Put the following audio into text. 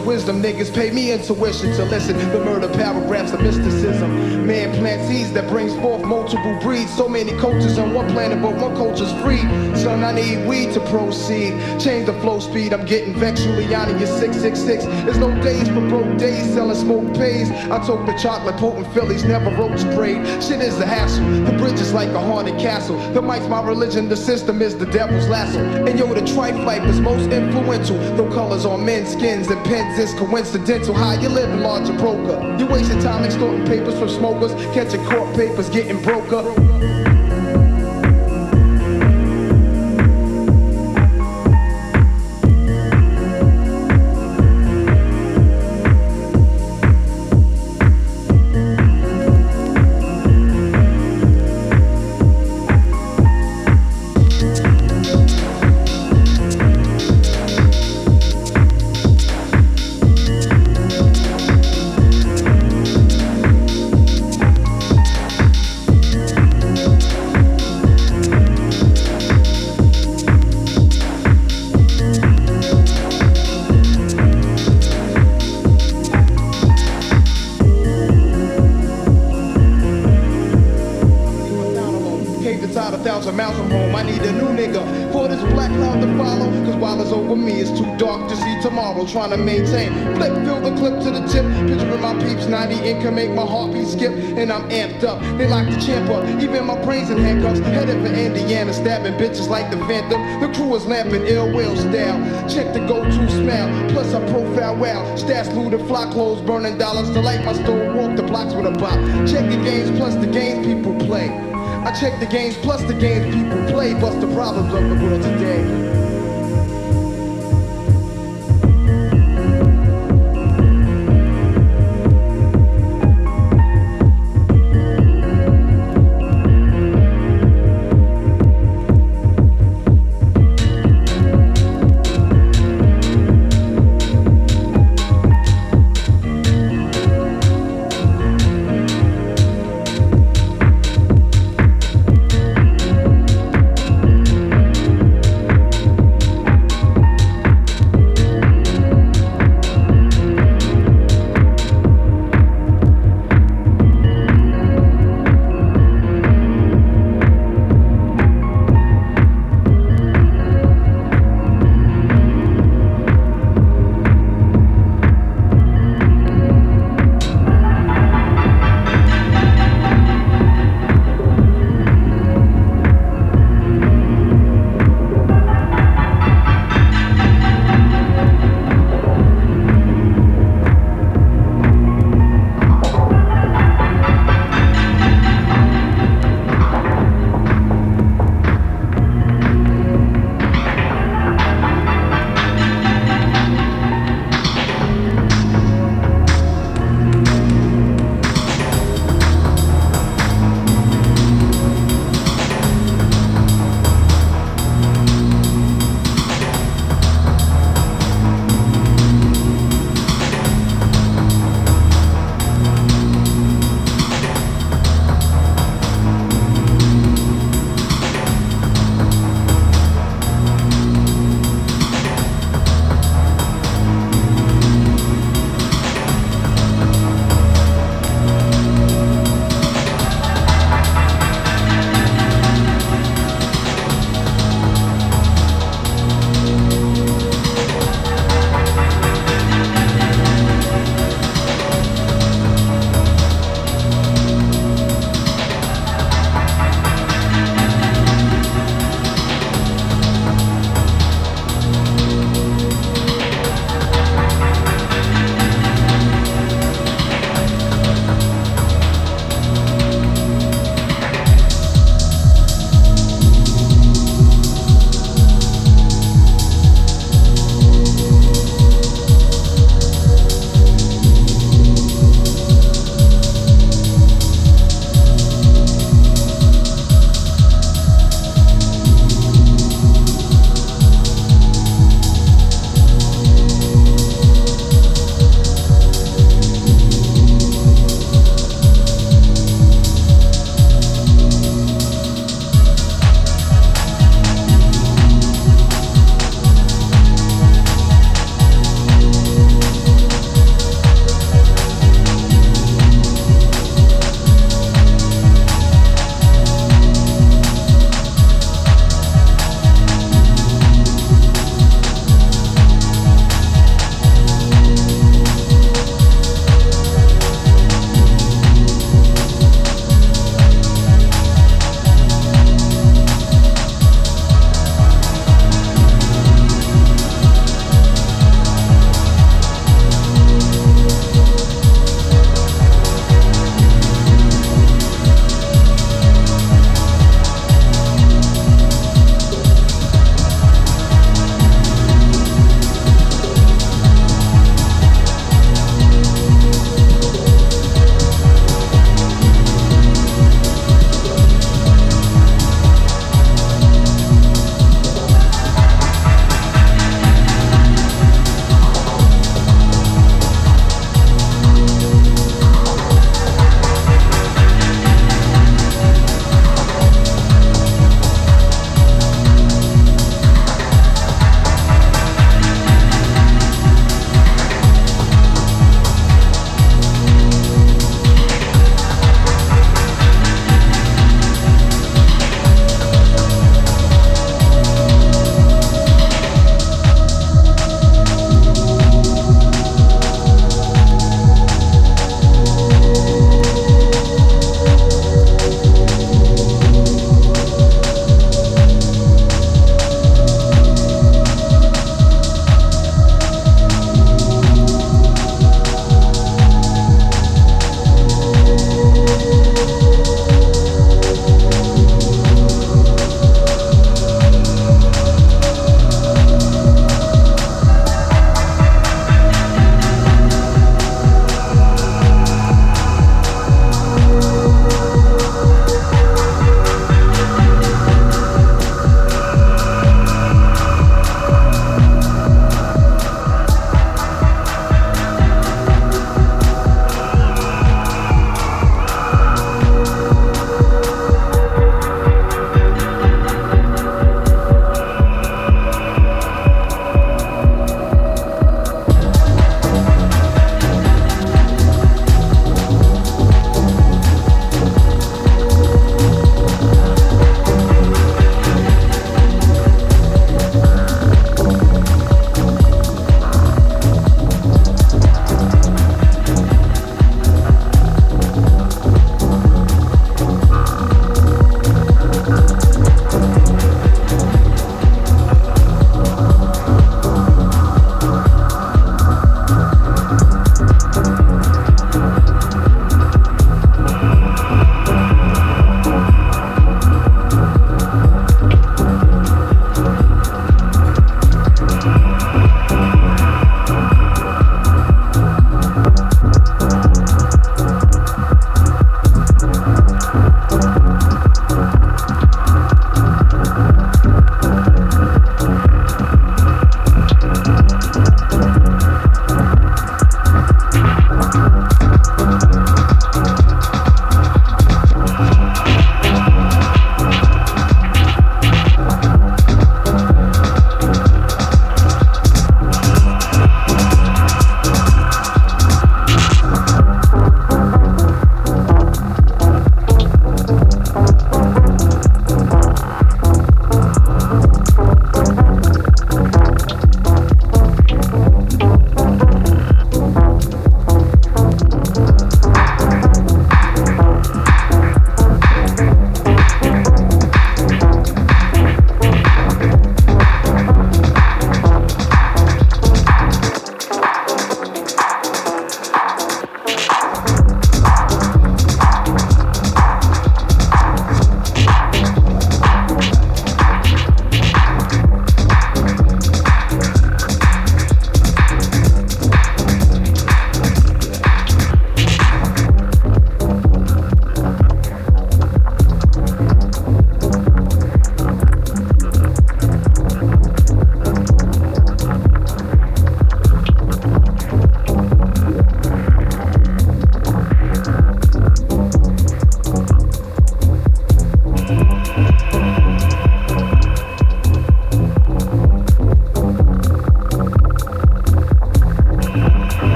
wisdom, niggas pay me intuition to listen. The murder planet, but one culture's free. Son, I need weed to proceed. Change the flow speed, I'm getting vexed. Giuliani, you're 666. There's no days for broke days, selling smoke pays. I took the chocolate potent Phillies, never roach sprayed. Shit is a hassle. The bridge is like a haunted castle. The mic's my religion, the system is the devil's lasso. And yo, the trife life is most influential. Though colors on men's skins and pens is coincidental. How you living, larger broker? You wasting time extorting papers from smokers, catching court papers, getting broker. Trying to maintain. Flip, fill the clip to the tip. Picturing my peeps, 90 income make my heartbeat skip. And I'm amped up. They like to champ up. Even my brains in handcuffs. Headed for Indiana, stabbing bitches like the Phantom. The crew is lamping ill will style. Check the go-to smell. Plus I profile well. Stats looted, fly clothes, burning dollars to light my store. Walk the blocks with a bop. Check the games plus the games people play. I check the games plus the games people play. Bust the problems of the world today.